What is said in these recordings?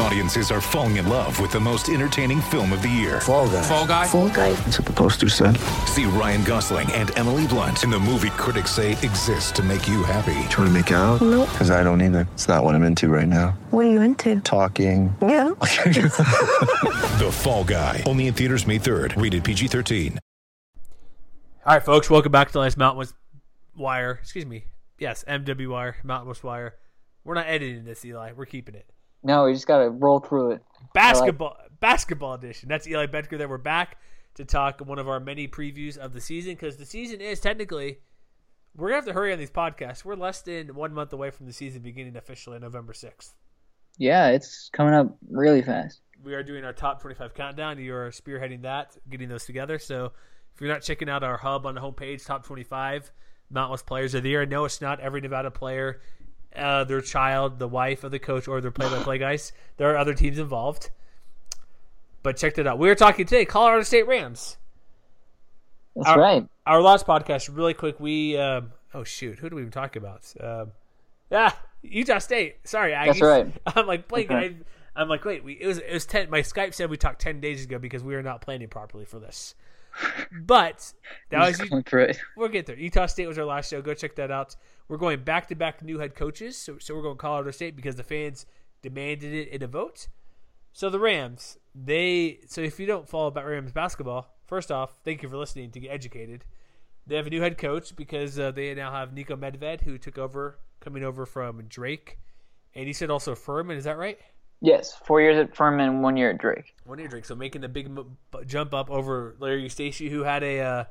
Audiences are falling in love with the most entertaining film of the year. Fall guy. Fall Guy. Fall guy. That's what the poster said. See Ryan Gosling and Emily Blunt in the movie critics say exists to make you happy. Trying to make it out? Nope. Because I don't either. It's not what I'm into right now. What are you into? Talking. Yeah. The Fall Guy. Only in theaters May 3rd. Rated PG-13. All right, folks, welcome back to the last Mountain West Wire. Excuse me. Yes, MW Wire, Mountain West Wire. We're not editing this, Eli. We're keeping it. No, we just gotta roll through it. Basketball, basketball edition. That's Eli Betker. There, we're back to talk one of our many previews of the season because the season is technically. We're gonna have to hurry on these podcasts. We're less than one month away from the season beginning officially November sixth. Yeah, it's coming up really fast. we are doing our top 25 countdown. You're spearheading that, getting those together. So if you're not checking out our hub on the homepage, top 25 Mountain West players of the year, I know it's not every Nevada player, uh, their child, the wife of the coach, or their play-by-play guys. There are other teams involved. But check that out. We were talking today, Colorado State Rams. That's Our- right. Our last podcast, really quick, we um, oh shoot, who do we even talk about? Um, yeah, Utah State. Sorry, Aggies. That's right. I'm like Blake. Okay. I, I'm like, wait, we, it was it was ten. My Skype said we talked ten days ago because we were not planning properly for this. But that was Just going it. we'll get there. Utah State was our last show. Go check that out. We're going back to back new head coaches. So, so we're going to Colorado State because the fans demanded it in a vote. So the Rams, they so if you don't follow about Rams basketball, first off, thank you for listening to get educated. They have a new head coach because uh, they now have Niko Medved who took over, coming over from Drake, and he said also Furman. Is that right? Yes, four years at Furman, one year at Drake. One year at Drake, so making the big jump up over Larry Eustachy, who had a uh,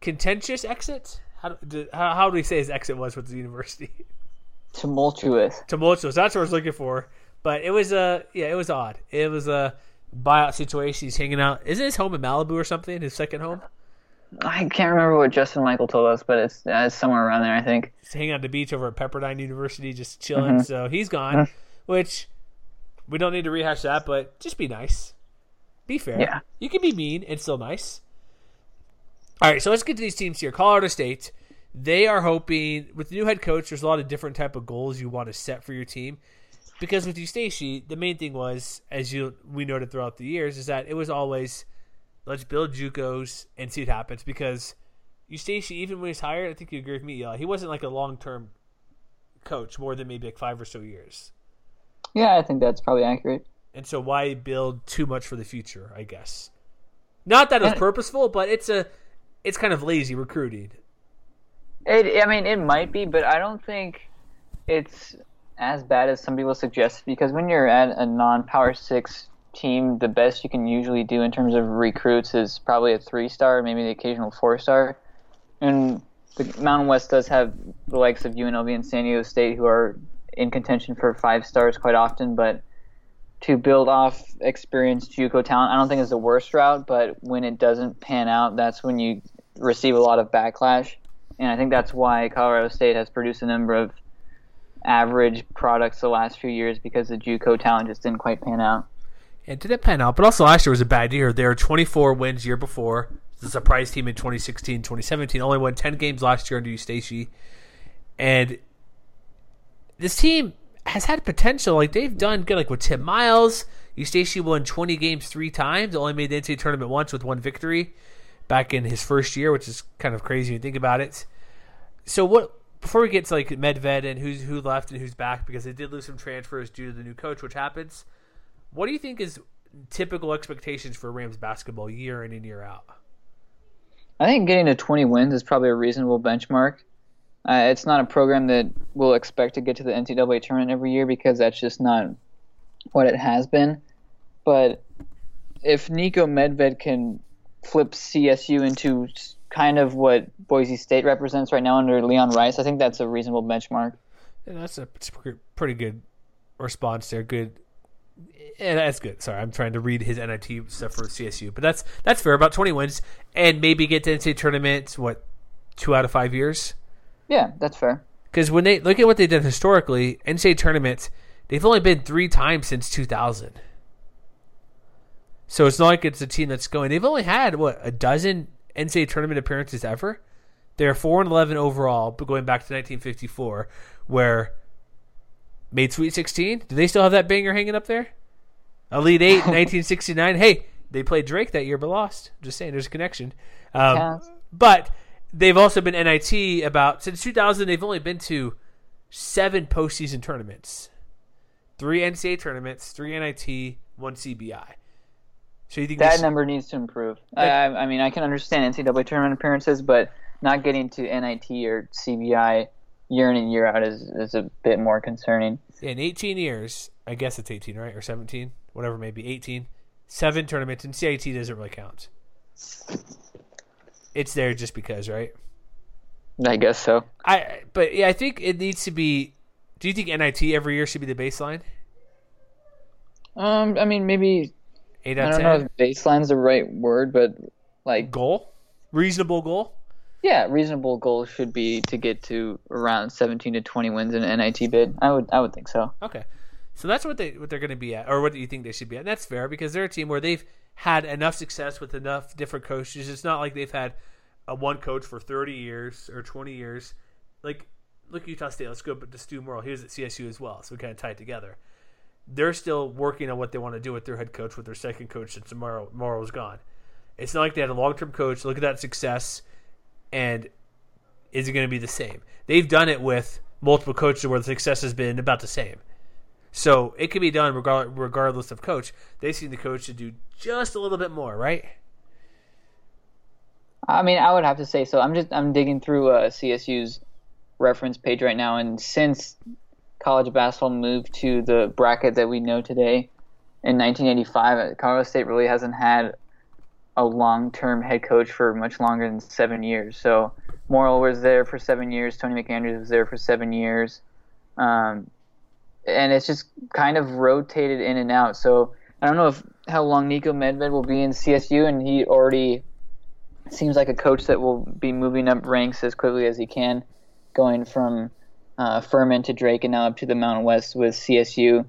contentious exit. How, do- did, how how do we say his exit was with the university? Tumultuous. Tumultuous. That's what I was looking for. But it was uh yeah, it was odd. It was a buyout situation. He's hanging out. Isn't his home in Malibu or something? His second home. I can't remember what Justin Michael told us, but it's, uh, it's somewhere around there, I think. He's hanging out at the beach over at Pepperdine University, just chilling. So he's gone. Which we don't need to rehash that, but just be nice. Be fair. Yeah. You can be mean and still nice. All right, so let's get to these teams here. Colorado State, they are hoping with the new head coach. There's a lot of different type of goals you want to set for your team, because with Eustachy, the main thing was, as you we noted throughout the years, is that it was always let's build JUCOs and see what happens. Because Eustachy, even when he's hired, I think you agree with me, he wasn't like a long term coach more than maybe like five or so years. Yeah, I think that's probably accurate. And so why build too much for the future, I guess. Not that it's purposeful, but it's a it's kind of lazy recruiting. It, I mean, it might be, but I don't think it's as bad as some people suggest because when you're at a non-power six team, the best you can usually do in terms of recruits is probably a three-star, maybe the occasional four-star. And the Mountain West does have the likes of UNLV and San Diego State who are in contention for five stars quite often, but to build off experienced JUCO talent, I don't think is the worst route. But when it doesn't pan out, that's when you receive a lot of backlash, and I think that's why Colorado State has produced a number of average products the last few years because the JUCO talent just didn't quite pan out. It didn't pan out, but also last year was a bad year. They were 24 wins year before. The surprise team in 2016, 2017 only won 10 games last year under Eustachy. And this team has had potential. Like they've done good, like with Tim Miles. Eustace won 20 games three times. Only made the NCAA tournament once with one victory back in his first year, which is kind of crazy when you think about it. So what? Before we get to like Medved and who's who left and who's back, because they did lose some transfers due to the new coach, which happens. What do you think is typical expectations for Rams basketball year in and year out? I think getting to 20 wins is probably a reasonable benchmark. Uh, it's not a program that will expect to get to the NCAA tournament every year because that's just not what it has been. But if Niko Medved can flip CSU into kind of what Boise State represents right now under Leon Rice, I think that's a reasonable benchmark. Yeah, that's a it's a pre- pretty good response there. Good. Yeah, that's good. Sorry, I'm trying to read his NIT stuff for CSU, but that's that's fair. About 20 wins and maybe get to NCAA tournament. What two out of five years? Yeah, that's fair. Because when they look at what they've done historically, NCAA tournament, they've only been three times since 2000. So it's not like it's a team that's going. They've only had what a dozen NCAA tournament appearances ever. They're four and eleven overall, but going back to 1954, where made Sweet 16. Do they still have that banger hanging up there? Elite Eight, 1969. Hey, they played Drake that year, but lost. Just saying, there's a connection. Um, Counts. but they've also been NIT about since 2000. They've only been to seven postseason tournaments, three NCAA tournaments, three NIT, one CBI. So you think That this- number needs to improve. I, I I mean, I can understand NCAA tournament appearances, but not getting to NIT or CBI year in and year out is, is a bit more concerning. in 18 years, I guess it's 18, right? Or 17, whatever, maybe 18, seven tournaments, and CIT doesn't really count. It's there just because, right? I guess so. I but yeah, I think it needs to be. Do you think NIT every year should be the baseline? Um, I mean, maybe Eight I out of don't know ten. if baseline's the right word, but like, Goal, reasonable goal. yeah, reasonable goal should be to get to around 17 to 20 wins in an NIT bid. I would, I would think so. Okay, so that's what they what they're going to be at, or what do you think they should be at? And that's fair because they're a team where they've had enough success with enough different coaches. It's not like they've had a one coach for thirty years or twenty years. Like look at Utah State. Let's go but to Stu Morrill. He was at CSU as well, so we kind of tie it together. They're still working on what they want to do with their head coach, with their second coach since Morrill Morrill's gone. It's not like they had a long term coach. Look at that success, and is it going to be the same? They've done it with multiple coaches where the success has been about the same. So it can be done regardless of coach. They seem the coach to do just a little bit more, right? I mean, I would have to say so. I'm just I'm digging through uh, CSU's reference page right now, and since college basketball moved to the bracket that we know today in 1985, uh, Colorado State really hasn't had a long-term head coach for much longer than seven years. So Morrill was there for seven years. Tony McAndrews was there for seven years, um, and it's just kind of rotated in and out. So I don't know if how long Niko Medved will be in CSU, and he already seems like a coach that will be moving up ranks as quickly as he can, going from uh, Furman to Drake and now up to the Mountain West with CSU.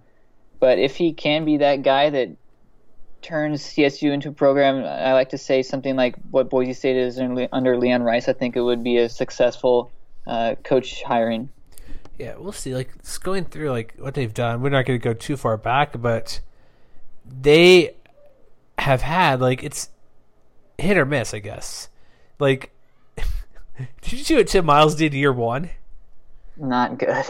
But if he can be that guy that turns CSU into a program, I like to say something like what Boise State is under Leon Rice. I think it would be a successful uh, coach hiring. Yeah, we'll see. Like it's going through like what they've done. We're not going to go too far back, but they have had like it's hit or miss, I guess. Like, did you see what Tim Miles did year one? Not good.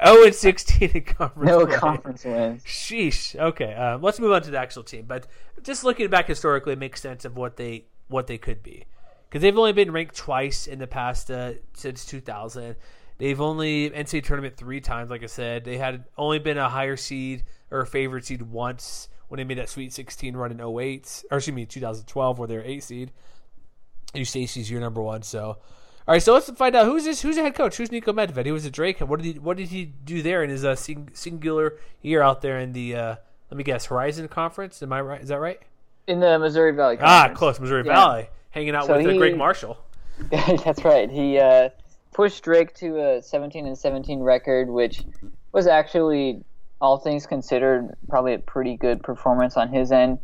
Oh, and sixteen in conference. No play. conference wins. Sheesh. Okay, uh, let's move on to the actual team. But just looking back historically, it makes sense of what they what they could be because they've only been ranked twice in the past uh, since 2000. They've only NCAA tournament three times. Like I said, they had only been a higher seed or a favorite seed once when they made that Sweet 16 run in 08, or excuse me, 2012, where they were eight seed. Eustachy's your number one, so. All right, so let's find out who's this. Who's the head coach? Who's Niko Medved? He was at Drake. What did he What did he do there in his uh, sing, singular year out there in the? Uh, let me guess, Horizon Conference. Am I right? Is that right? In the Missouri Valley Ah, close. Missouri Yeah. Valley, hanging out So with uh, he- Gregg Marshall. That's right. He uh, pushed Drake to a 17 and 17 record, which was actually, all things considered, probably a pretty good performance on his end.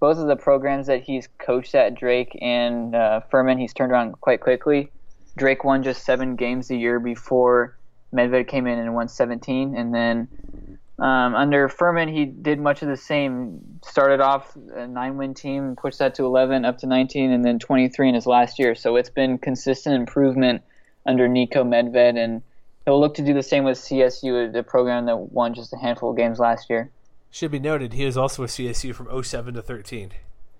Both of the programs that he's coached at, Drake and uh, Furman, he's turned around quite quickly. Drake won just seven games a year before Medved came in and won 17, and then um, under Furman, he did much of the same. Started off a nine-win team, pushed that to 11, up to 19, and then 23 in his last year. So it's been consistent improvement under Niko Medved, and he'll look to do the same with CSU, the program that won just a handful of games last year. Should be noted, he was also with CSU from 07 to 13.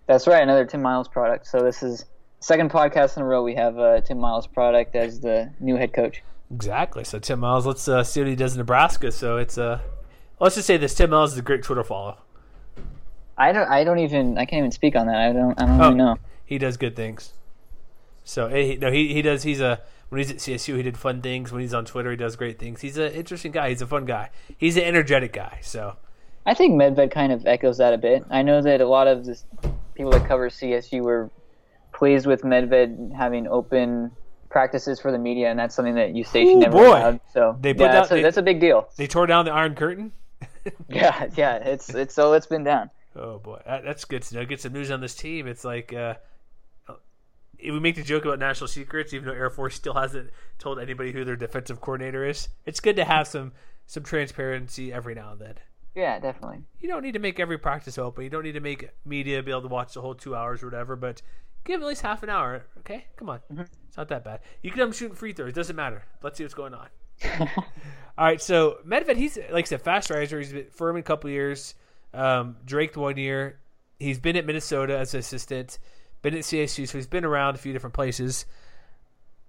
That's right, another Tim Miles product. So this is second podcast in a row we have uh, Tim Miles product as the new head coach. Exactly. So Tim Miles, let's uh, see what he does in Nebraska. So it's uh, let's just say this: Tim Miles is a great Twitter follow. I don't, I don't even, I can't even speak on that. I don't, I don't Oh. really know. He does good things. So he, no, he he does. He's a when he's at CSU, he did fun things. When he's on Twitter, he does great things. He's an interesting guy. He's a fun guy. He's an energetic guy. So I think Medved kind of echoes that a bit. I know that a lot of the people that cover CSU were pleased with Medved having open practices for the media, and that's something that Eustachy Ooh, never boy. allowed. So They put yeah, that- that's, a, they- that's a big deal. they tore down the Iron Curtain. Yeah, yeah, it's it's so it's been down. Oh boy, that, that's good to know. Get some news on this team. It's like uh, we make the joke about national secrets, even though Air Force still hasn't told anybody who their defensive coordinator is. It's good to have some some transparency every now and then. Yeah, definitely. You don't need to make every practice open. You don't need to make media be able to watch the whole two hours or whatever. But give him at least half an hour. Okay, come on, mm-hmm. it's not that bad. You can have shooting free throws. It doesn't matter. Let's see what's going on. All right, so Medved, he's like I said, fast riser. He's been Furman in a couple years. Um, Drake one year. He's been at Minnesota as an assistant been at CSU, so he's been around a few different places.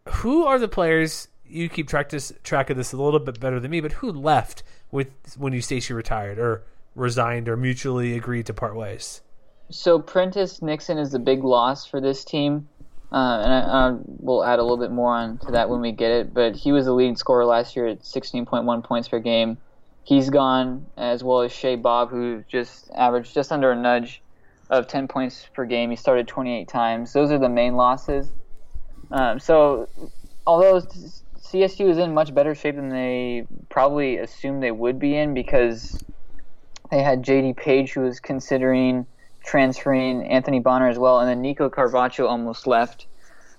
Who are the players you keep track this track of this a little bit better than me? But who left with when you say she retired or resigned or mutually agreed to part ways? So Prentiss Nixon is the big loss for this team, uh, and I, I, we'll add a little bit more on to that when we get it. But he was the leading scorer last year at 16.1 points per game. He's gone, as well as Che Bob, who just averaged just under a nudge of 10 points per game. He started 28 times. Those are the main losses. Um, so, although CSU is in much better shape than they probably assumed they would be in because they had JD Page who was considering transferring Anthony Bonner as well, and then Nico Carvacho almost left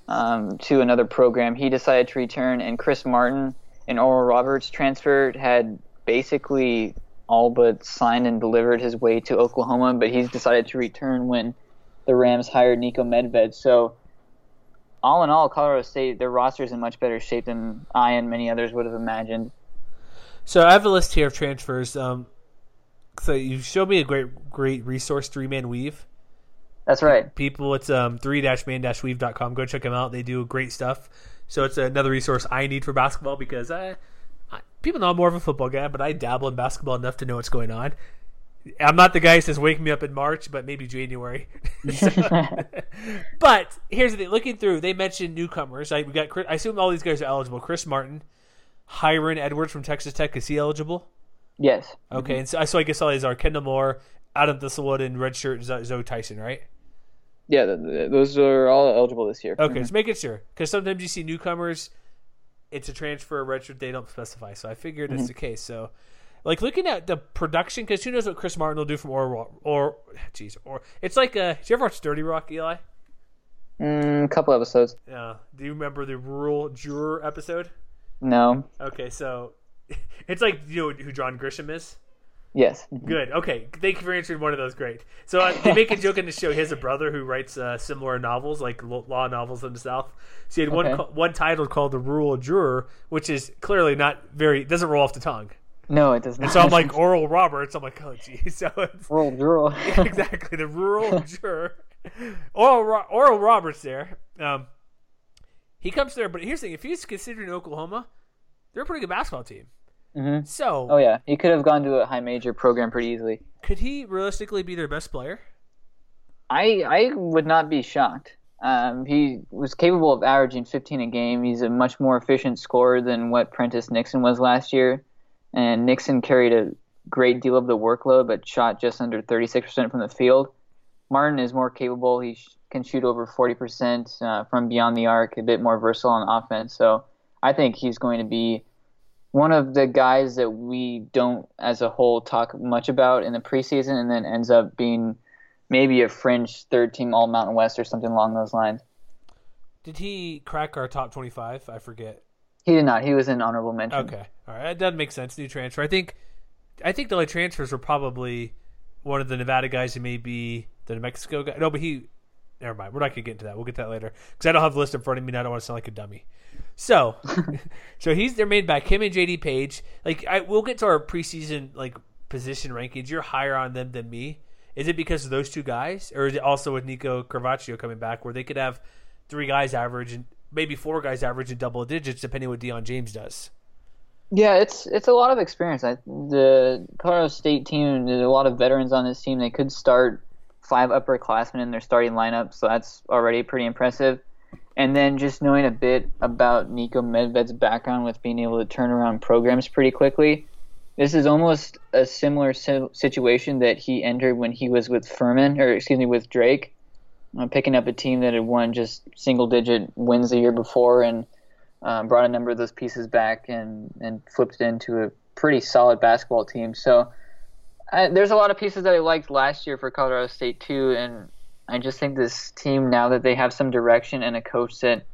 um, to another program. He decided to return, and Chris Martin and Oral Roberts transferred had basically all but signed and delivered his way to Oklahoma, but he's decided to return when the Rams hired Niko Medved. So, all in all, Colorado State, their roster is in much better shape than I and many others would have imagined. So, I have a list here of transfers. Um, so, you showed me a great, great resource, Three Man Weave. That's right. People, it's um, three dash man dash weave.com. Go check them out. They do great stuff. So, it's another resource I need for basketball because I people know I'm more of a football guy, but I dabble in basketball enough to know what's going on. I'm not the guy who says wake me up in March, but maybe January. but here's the thing: looking through, they mentioned newcomers. I we got. I assume all these guys are eligible. Chris Martin, Hyron Edwards from Texas Tech. Is he eligible? Yes. Okay, mm-hmm. and so, so I guess all these are Kendall Moore, Adam Thistlewood, and redshirt Zoe Tyson, right? Yeah, those are all eligible this year. Okay, mm-hmm. just making sure because sometimes you see newcomers it's a transfer, a redshirt. They don't specify, so I figured mm-hmm. it's the case. So, like looking at the production, because who knows what Chris Martin will do from or or jeez or it's like uh, did you ever watch 30 Rock, Eli? Mm, a couple episodes. Yeah. Do you remember the rural juror episode? No. Okay, so it's like you know who John Grisham is. Yes. Good. Okay. Thank you for answering one of those. Great. So uh, they make a joke in the show. He has a brother who writes uh, similar novels, like law novels in the South. So he had okay. one one title called "The Rural Juror," which is clearly not very doesn't roll off the tongue. No, it does not. And so I'm like Oral Roberts. I'm like, oh geez. So it's, rural juror. exactly the rural juror. Oral Oral Roberts there. Um, he comes there, but here's the thing: if he's considering Oklahoma, they're a pretty good basketball team. Mm-hmm. So, oh yeah, he could have gone to a high major program pretty easily. Could he realistically be their best player? I I would not be shocked. Um, he was capable of averaging 15 a game. He's a much more efficient scorer than what Prentiss Nixon was last year, and Nixon carried a great deal of the workload, but shot just under 36% from the field. Martin is more capable. He sh- can shoot over 40% uh, from beyond the arc, a bit more versatile on offense. So I think he's going to be one of the guys that we don't, as a whole, talk much about in the preseason, and then ends up being maybe a fringe third team All Mountain West or something along those lines. Did he crack our top twenty-five? I forget. He did not. He was an honorable mention. Okay, all right, that does make sense. New transfer. I think. I think the only transfers were probably one of the Nevada guys who may be the New Mexico guy. No, but he. Never mind. We're not gonna get into that. We'll get to that later because I don't have the list in front of me. and I don't want to sound like a dummy. So, so he's their main back. Him and JD Page. Like, I we'll get to our preseason like position rankings. You're higher on them than me. Is it because of those two guys, or is it also with Nico Carvacho coming back, where they could have three guys average and maybe four guys average in double digits, depending what Deion James does? Yeah, it's it's a lot of experience. I, the Colorado State team, there's a lot of veterans on this team. They could start five upperclassmen in their starting lineup, so that's already pretty impressive and then just knowing a bit about Niko Medved's background with being able to turn around programs pretty quickly. This is almost a similar situation that he entered when he was with Furman, or excuse me, with Drake, uh, picking up a team that had won just single-digit wins the year before and uh, brought a number of those pieces back and and flipped it into a pretty solid basketball team. So I, there's a lot of pieces that I liked last year for Colorado State too, and I just think this team now that they have some direction and a coach that,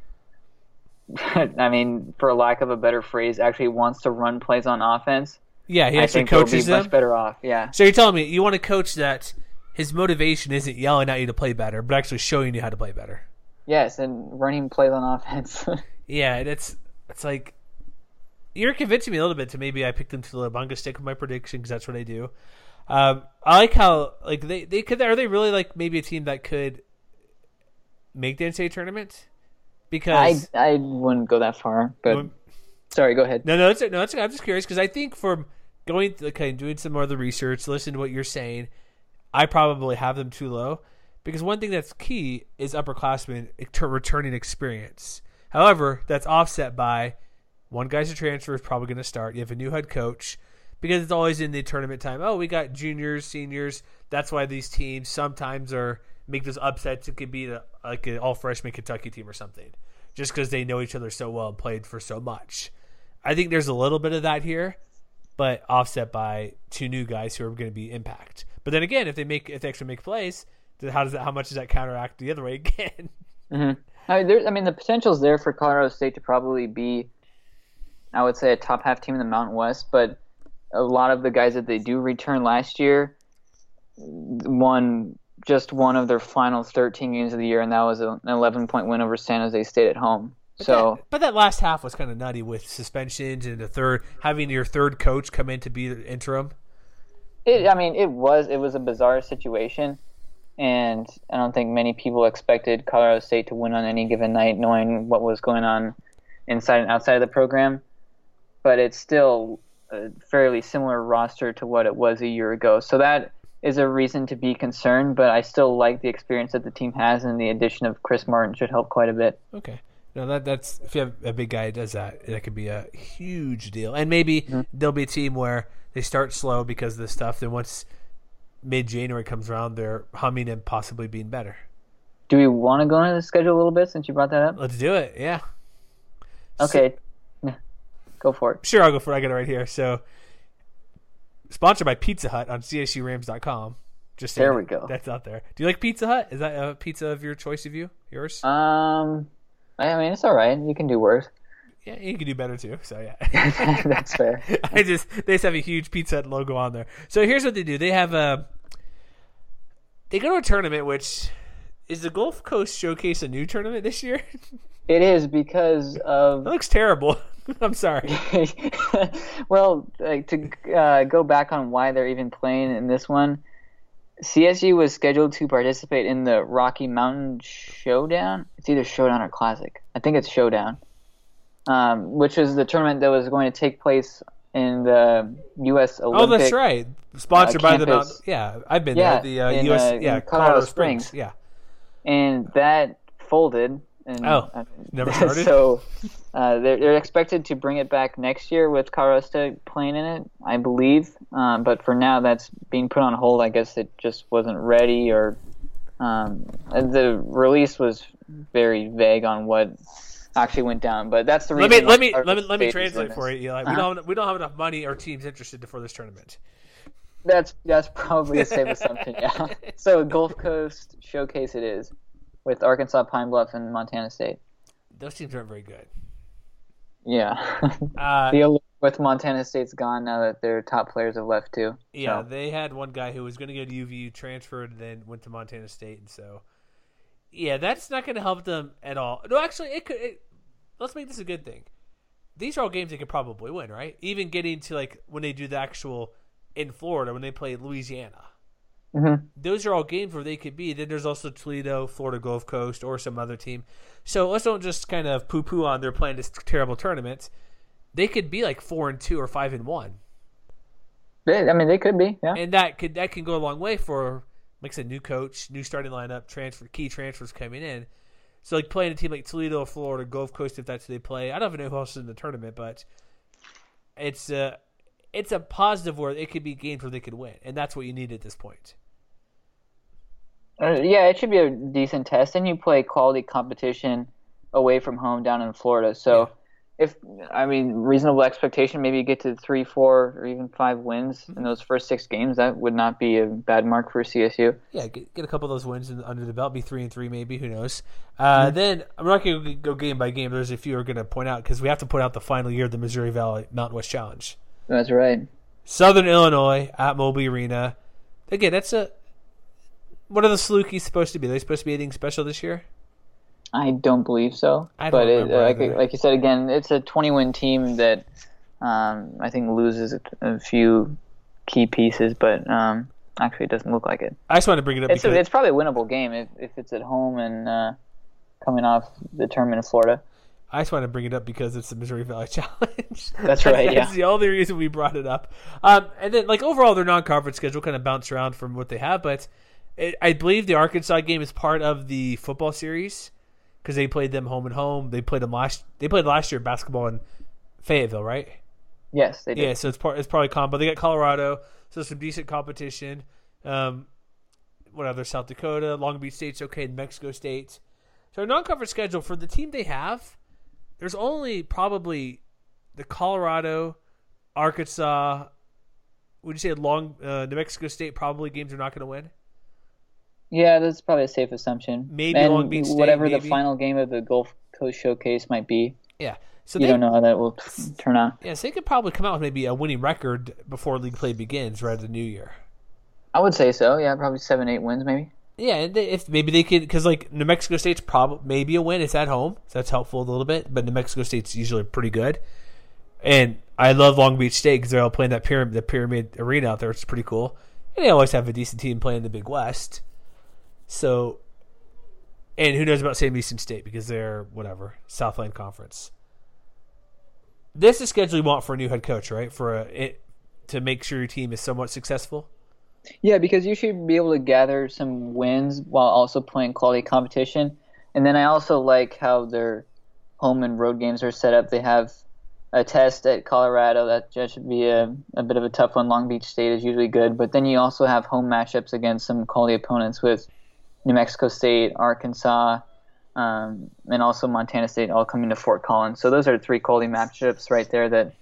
I mean, for lack of a better phrase, actually wants to run plays on offense. Yeah, he actually think they'll be coaches them. much better off. Yeah, So you're telling me you want a coach that his motivation isn't yelling at you to play better, but actually showing you how to play better. yes, and running plays on offense. Yeah, it's it's like you're convincing me a little bit to maybe I picked them to the Labunga stick with my prediction because that's what I do. Um, I like how like they they could are they really like maybe a team that could make the NCAA tournament because I I wouldn't go that far, but sorry, go ahead. no no it's no it's I'm just curious because I think from going okay doing some more of the research listening to what you're saying I probably have them too low because one thing that's key is upperclassmen returning experience. However, that's offset by one guy's a transfer is probably going to start. You have a new head coach because it's always in the tournament time. Oh, we got juniors, seniors. That's why these teams sometimes are make those upsets. It could be the, like an all freshman Kentucky team or something, just because they know each other so well and played for so much. I think there's a little bit of that here, but offset by two new guys who are going to be impact. But then again, if they make if they actually make plays, how does that how much does that counteract the other way again? Mm-hmm. I mean, there, I mean, the potential's there for Colorado State to probably be, I would say, a top half team in the Mountain West. But a lot of the guys that they do return last year won just one of their final 13 games of the year, and that was an 11 point win over San Jose State at home. So That- but that last half was kind of nutty with suspensions and the third having your third coach come in to be the interim. it, I mean, it was it was a bizarre situation, and I don't think many people expected Colorado State to win on any given night, knowing what was going on inside and outside of the program. But it's still a fairly similar roster to what it was a year ago, so that is a reason to be concerned. But I still like the experience that the team has, and the addition of Chris Martin should help quite a bit. Okay. No, that that's if you have a big guy who does that, that could be a huge deal. And maybe mm-hmm. there'll be a team where they start slow because of this stuff. Then once mid January comes around, they're humming and possibly being better. Do we want to go into the schedule a little bit since you brought that up? Let's do it. Yeah. Okay, go for it. Sure, I'll go for it. I got it right here. So, sponsored by Pizza Hut on CSURams.com. Just There we go. That's out there. Do you like Pizza Hut? Is that a pizza of your choice of you? Yours? Um, I mean, it's all right. You can do worse. yeah, you can do better too. So yeah. That's fair. I just they just have a huge Pizza Hut logo on there. So here's what they do: they have a they go to a tournament, which is the Gulf Coast Showcase a new tournament this year. It is because it of looks terrible. I'm sorry. well, like to uh, go back on why they're even playing in this one. CSU was scheduled to participate in the Rocky Mountain Showdown. It's either Showdown or Classic. I think it's Showdown, um, which was the tournament that was going to take place in the U.S. Olympic. Oh, that's right. Sponsored by the Mount. Yeah, I've been Yeah, there. The uh, in, U.S. uh, yeah, in Colorado Springs. Yeah. and that folded. And, Oh, uh, never started? So uh, they're, they're expected to bring it back next year with State playing in it, I believe. Um, but for now, that's being put on hold. I guess it just wasn't ready, or um, the release was very vague on what actually went down. But that's the Let reason. me let me let me let me translate for you. Eli. We Uh-huh. don't have, we don't have enough money or teams interested for this tournament. That's that's probably a safe assumption. Yeah. So Gulf Coast Showcase it is, with Arkansas Pine Bluff and Montana State. Those teams aren't very good. Yeah. Uh, the with Montana State's gone now that their top players have left too. Yeah, So, they had one guy who was going to go to UVU, transferred, and then went to Montana State, and so yeah, that's not going to help them at all. No, actually, it could. It, let's make this a good thing. These are all games they could probably win, right? Even getting to like when they do the actual in Florida when they play Louisiana. Mhm. Those are all games where they could be. Then there's also Toledo, Florida Gulf Coast, or some other team. So let's don't just kind of poo poo on they're playing this terrible tournament. They could be like four and two or five and one they, I mean, they could be. Yeah. and that could that can go a long way for like I said, new coach, new starting lineup, transfer key transfers coming in. So like playing a team like Toledo, Florida, Gulf Coast, if that's who they play. I don't even know who else is in the tournament, but it's a it's a positive where it could be games where they could win, and that's what you need at this point. Uh, yeah, it should be a decent test, and you play quality competition away from home down in Florida. So if I mean reasonable expectation, maybe you get to three, four, or even five wins in those first six games. That would not be a bad mark for CSU. Yeah, get, get a couple of those wins in, under the belt, be three and three, maybe. Who knows? Uh, Then I'm not going to go game by game. There's a few we're going to point out because we have to point out the final year of the Missouri Valley Mountain West Challenge. That's right. Southern Illinois at Moby Arena. Again, that's a. What are the Salukis supposed to be? Are they supposed to be anything special this year? I don't believe so. I don't but it, like, like you said again, it's a 20 win team that um, I think loses a, a few key pieces, but um, actually it doesn't look like it. I just want to bring it up It's because a, it's probably a winnable game if, if it's at home and uh, coming off the tournament in Florida. I just want to bring it up because it's the Missouri Valley Challenge. That's right, That's yeah. the only reason we brought it up. Um, and then, like overall, their non-conference schedule kind of bounced around from what they have, but it, I believe the Arkansas game is part of the football series because they played them home and home. They played them last. They played last year basketball in Fayetteville, right? Yes, they did. Yeah, so it's part. It's probably combo. They got Colorado, so some decent competition. Um, what other South Dakota, Long Beach State's okay, New Mexico State. So non-conference schedule for the team they have. There's only probably the Colorado, Arkansas. Would you say Long uh, New Mexico State probably games are not going to win? Yeah, that's probably a safe assumption. Maybe and Long Beach State, whatever maybe. the final game of the Gulf Coast Showcase might be. Yeah. So You they don't know how that will t- turn out. yeah, so they could probably come out with maybe a winning record before league play begins, right at the new year. I would say so. Yeah, probably seven, eight wins, maybe. Yeah, if maybe they could, because like New Mexico State's probably maybe a win. It's at home, so that's helpful a little bit. But New Mexico State's usually pretty good, and I love Long Beach State because they're all playing that pyramid, the pyramid arena out there, It's pretty cool. And they always have a decent team playing the Big West. So, and who knows about Sam Houston State because they're whatever Southland Conference. This is schedule you want for a new head coach, right? For a it, to make sure your team is somewhat successful. Yeah, because you should be able to gather some wins while also playing quality competition. And then I also like how their home and road games are set up. They have a test at Colorado that should be a, a bit of a tough one. Long Beach State is usually good, but then you also have home matchups against some quality opponents with New Mexico State, Arkansas, um, and also Montana State all coming to Fort Collins. So those are three quality matchups right there that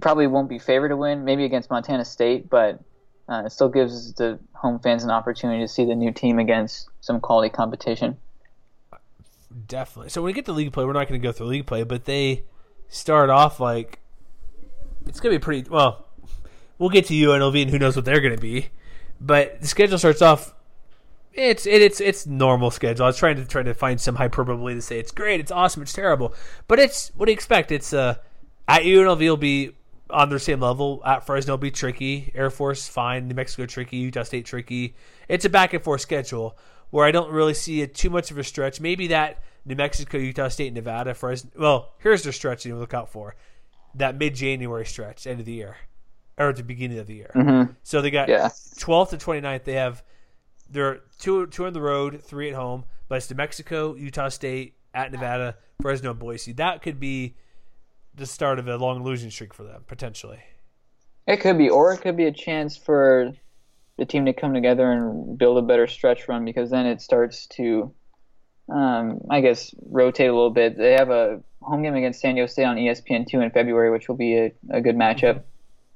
probably won't be favored to win, maybe against Montana State, but uh, it still gives the home fans an opportunity to see the new team against some quality competition. Definitely. So when we get to league play, we're not going to go through league play, but they start off like it's going to be pretty. Well, we'll get to UNLV and who knows what they're going to be, but the schedule starts off. It's it, it's it's normal schedule. I was trying to try to find some hyperbole to say it's great, it's awesome, it's terrible, but it's what do you expect? It's uh at UNLV will be on their same level. At Fresno will be tricky. Air Force fine. New Mexico tricky. Utah State tricky. It's a back and forth schedule where I don't really see it too much of a stretch. Maybe that New Mexico, Utah State, Nevada, Fresno. Well, here's their stretch you look out for that mid January stretch, end of the year, or at the beginning of the year. Mm-hmm. So they got Yeah. 12th to 29th. They have they're two two on the road, three at home. But it's New Mexico, Utah State, at Nevada, Fresno, and Boise. That could be the start of a long losing streak for them potentially. It could be, or it could be a chance for the team to come together and build a better stretch run because then it starts to, um, I guess, rotate a little bit. They have a home game against San Jose on ESPN two in February, which will be a, a good matchup.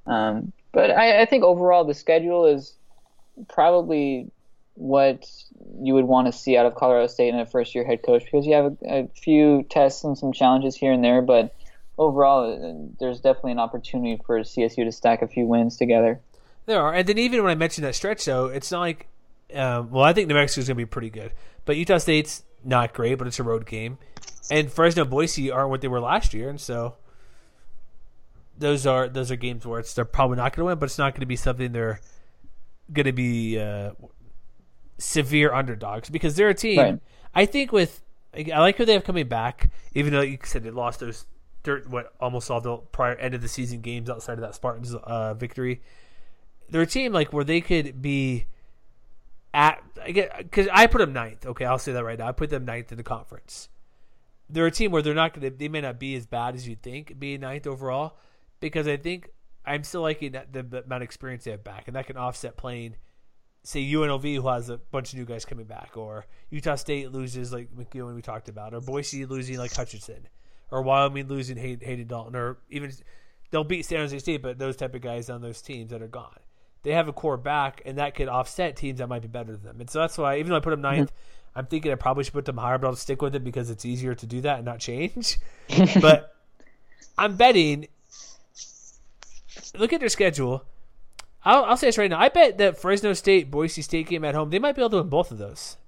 Um, but I, I think overall the schedule is probably what you would want to see out of Colorado State in a first year head coach because you have a, a few tests and some challenges here and there, but overall uh, there's definitely an opportunity for CSU to stack a few wins together. There are, and then even when I mentioned that stretch, though, it's not like. Um, well, I think New Mexico's going to be pretty good, but Utah State's not great, but it's a road game, and Fresno, Boise aren't what they were last year, and so those are those are games where it's they're probably not going to win, but it's not going to be something they're going to be uh, severe underdogs because they're a team. Right. I think with I like who they have coming back, even though you said they lost those what almost all the prior end of the season games outside of that Spartans uh, victory. They're a team like where they could be at I get because I put them ninth. Okay, I'll say that right now. I put them ninth in the conference. They're a team where they're not going to. They may not be as bad as you'd think, being ninth overall, because I think I'm still liking the, the amount of experience they have back, and that can offset playing. Say UNLV, who has a bunch of new guys coming back, or Utah State loses like McEwen we talked about, or Boise losing like Hutchison, or Wyoming losing Hay- Hayden Dalton, or even they'll beat San Jose State, but those type of guys on those teams that are gone. They have a core back, and that could offset teams that might be better than them. And so that's why, even though I put them 9th mm-hmm. I'm thinking I probably should put them higher, but I'll stick with it because it's easier to do that and not change. but I'm betting. Look at their schedule. I'll, I'll say this right now. I bet that Fresno State Boise State game at home, they might be able to win both of those.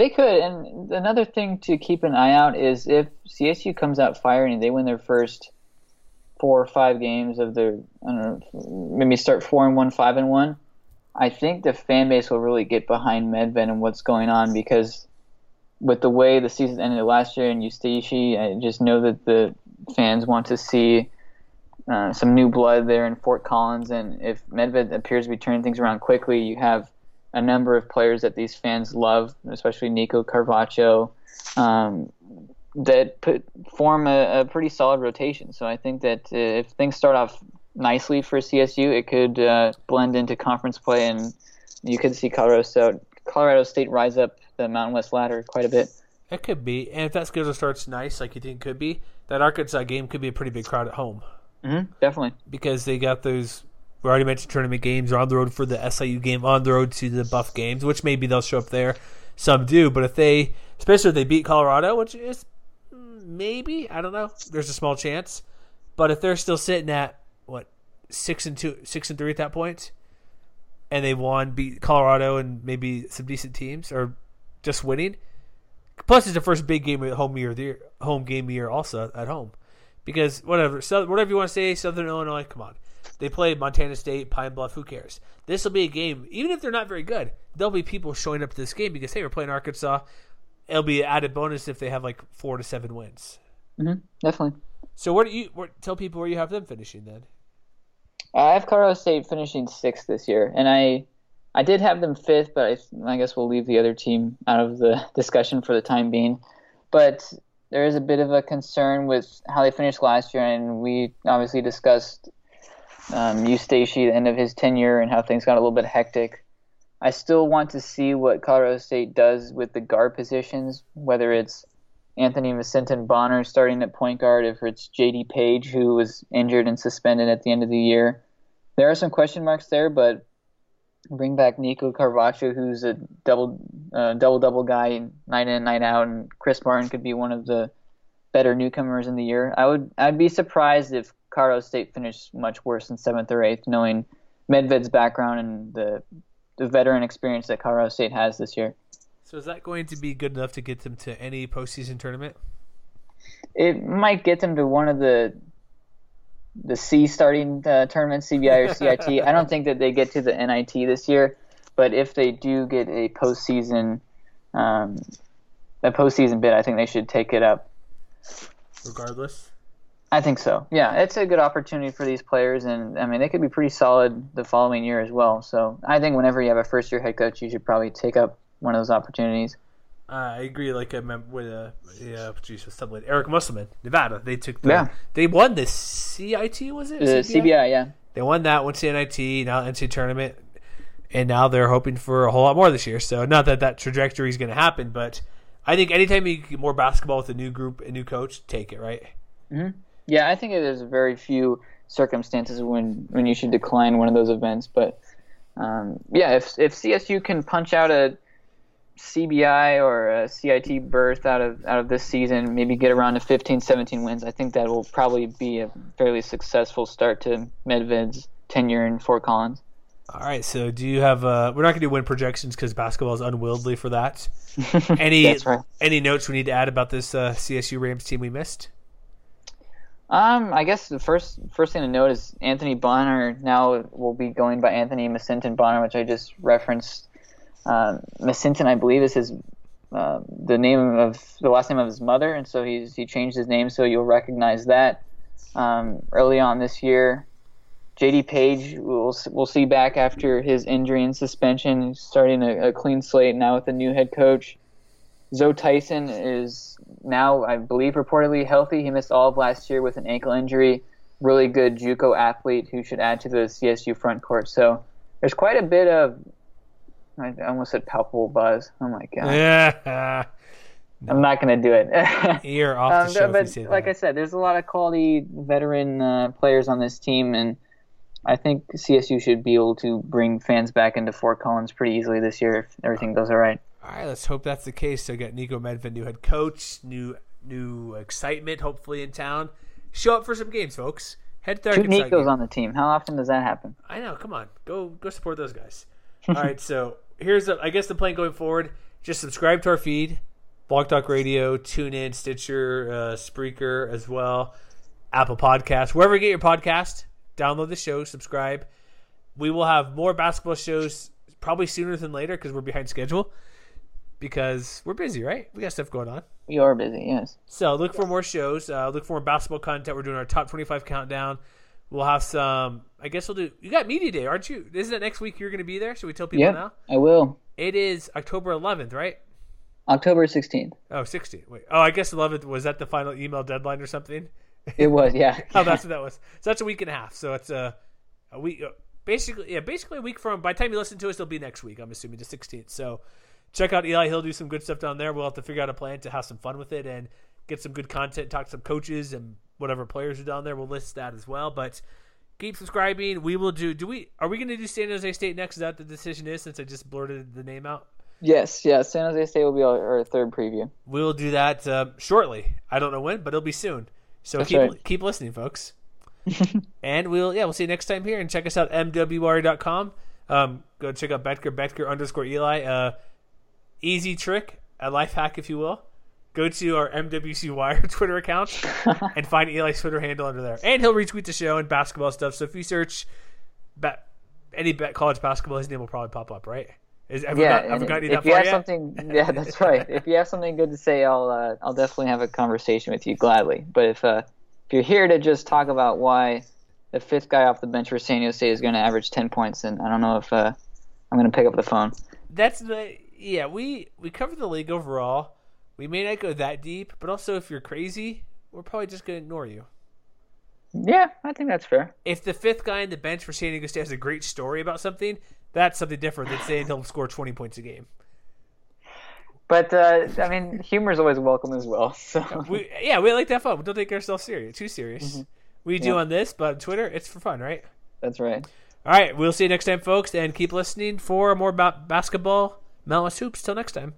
They could, and another thing to keep an eye out is if CSU comes out firing and they win their first four or five games of their, I don't know, maybe start four and one, five and one. I think the fan base will really get behind Medved and what's going on because with the way the season ended last year in Eustachy, I just know that the fans want to see uh, some new blood there in Fort Collins. And if Medved appears to be turning things around quickly, you have a number of players that these fans love, especially Nico Carvacho, um, that put, form a, a, pretty solid rotation. So I think that uh, if things start off nicely for CSU, it could uh, blend into conference play, and you could see Colorado State, Colorado State rise up the Mountain West ladder quite a bit. It could be, and if that schedule starts nice, like you think it could be, that Arkansas game could be a pretty big crowd at home. Mm-hmm, definitely, because they got those. We already mentioned tournament games. They're on the road for the SIU game, on the road to the Buff games, which maybe they'll show up there. Some do, but if they, especially if they beat Colorado, which is maybe I don't know, there's a small chance. But if they're still sitting at what six and two, six and three at that point, and they won, beat Colorado and maybe some decent teams, or just winning. Plus, it's the first big game of home year, the home game year also at home, because whatever, so whatever you want to say, Southern Illinois, come on, they play Montana State, Pine Bluff. Who cares? This will be a game, even if they're not very good. There'll be people showing up to this game because hey, we're playing Arkansas. It'll be an added bonus if they have like four to seven wins. Mm-hmm, definitely. So, where do you where, tell people where you have them finishing then? I have Colorado State finishing sixth this year, and I I did have them fifth, but I, I, guess we'll leave the other team out of the discussion for the time being. But there is a bit of a concern with how they finished last year, and we obviously discussed um, Eustachy, the end of his tenure, and how things got a little bit hectic. I still want to see what Colorado State does with the guard positions, whether it's Anthony Masinton Bonner starting at point guard, if it's JD Page, who was injured and suspended at the end of the year. There are some question marks there, but bring back Nico Carvacho, who's a double uh, double double guy night in night out, and Chris Martin could be one of the better newcomers in the year. I would I'd be surprised if Colorado State finished much worse than seventh or eighth, knowing Medved's background and the the veteran experience that Colorado State has this year. So is that going to be good enough to get them to any postseason tournament? It might get them to one of the the C starting uh, tournaments, CBI or CIT. I don't think that they get to the NIT this year, but if they do get a postseason um, a postseason bid, I think they should take it up. Regardless. I think so. Yeah, it's a good opportunity for these players, and I mean they could be pretty solid the following year as well. So I think whenever you have a first year head coach, you should probably take up one of those opportunities. Uh, I agree. Like I remember with uh, yeah, geez, with Eric Musselman, Nevada. They took the, yeah. They won the CIT. Was it the CBI? CBI? Yeah. They won that one CIT now NCAA tournament, and now they're hoping for a whole lot more this year. So not that that trajectory is going to happen, but I think anytime you get more basketball with a new group, a new coach, take it right. Mm-hmm. Yeah, I think there's very few circumstances when when you should decline one of those events, but um, yeah, if if CSU can punch out a CBI or a CIT berth out of out of this season, maybe get around to 15, 17 wins, I think that will probably be a fairly successful start to Medved's tenure in Fort Collins. All right, so do you have? Uh, we're not going to do win projections because basketball is unwieldy for that. Any right. any notes we need to add about this uh, CSU Rams team we missed? Um, I guess the first first thing to note is Anthony Bonner now will be going by Anthony Masinton Bonner, which I just referenced um, I believe, is his uh, the name of the last name of his mother, and so he's he changed his name, so you'll recognize that. Um, early on this year, J.D. Page we'll we'll see back after his injury and suspension, starting a, a clean slate now with a new head coach. Zoe Tyson is now, I believe, reportedly healthy. He missed all of last year with an ankle injury. Really good JUCO athlete who should add to the CSU front court. So there's quite a bit of I almost said palpable buzz. Oh my god. Yeah. I'm not going to do it. You're off the show Um, but if you say like. I said, there's a lot of quality veteran uh, players on this team, and I think CSU should be able to bring fans back into Fort Collins pretty easily this year if everything goes all right. All right, let's hope that's the case. So, get Niko Medved, new head coach, new new excitement, hopefully in town. Show up for some games, folks. Head to Two Nikos game. on the team. How often does that happen? I know. Come on, go go support those guys. All right, so here's the, I guess the plan going forward. Just subscribe to our feed, Blog Talk Radio, TuneIn, Stitcher, uh, Spreaker as well, Apple Podcast, wherever you get your podcast. Download the show, subscribe. We will have more basketball shows probably sooner than later because we're behind schedule. Because we're busy, right? We got stuff going on. We are busy, yes. So look for more shows. Uh, look for more basketball content. We're doing our top twenty-five countdown. We'll have some. I guess we'll do. You got media day, aren't you? Isn't it next week? You're going to be there. Should we tell people Yeah, now? I will. It is October 11th, right? October 16th. Oh, 16th. Wait. Oh, I guess 11th was that the final email deadline or something? It was, yeah. Oh, that's what that was. So that's a week and a half. So it's a a week. uh, Basically, yeah, basically a week from. By the time you listen to us, it'll be next week. I'm assuming the 16th. So check out Eli. He'll do some good stuff down there. We'll have to figure out a plan to have some fun with it and get some good content. Talk to some coaches and whatever players are down there. We'll list that as well. But keep subscribing. We will do. Do we? Are we going to do San Jose State next? Is that the decision is? Since I just blurted the name out. Yes, yes. San Jose State will be our, our third preview. We'll do that um, shortly. I don't know when, but it'll be soon. So That's keep right. keep listening, folks. and we'll yeah we'll see you next time here and check us out mwr.com. Um, go check out Betker Betker underscore Eli. Uh, easy trick, a life hack if you will. Go to our MWC Wire Twitter account and find Eli's Twitter handle under there, and he'll retweet the show and basketball stuff. So if you search ba- any college basketball, his name will probably pop up, right? Is, have we Yeah, got, have got if you have yet? something, yeah, that's right. If you have something good to say, I'll uh, I'll definitely have a conversation with you gladly. But if uh, if you're here to just talk about why the fifth guy off the bench for San Jose is going to average ten points, then I don't know if uh, I'm going to pick up the phone. that's the yeah we we covered the league overall. We may not go that deep but also if you're crazy we're probably just going to ignore you. Yeah, I think that's fair. if the fifth guy in the bench for san diego state has a great story about something that's something different than saying he'll score 20 points a game. But uh, I mean, humor is always welcome as well. So. We yeah we like to have fun. We don't take ourselves serious too serious. We do on this but on twitter it's for fun right? That's right. all right we'll see you next time folks and keep listening for more about basketball mountain hoops till next time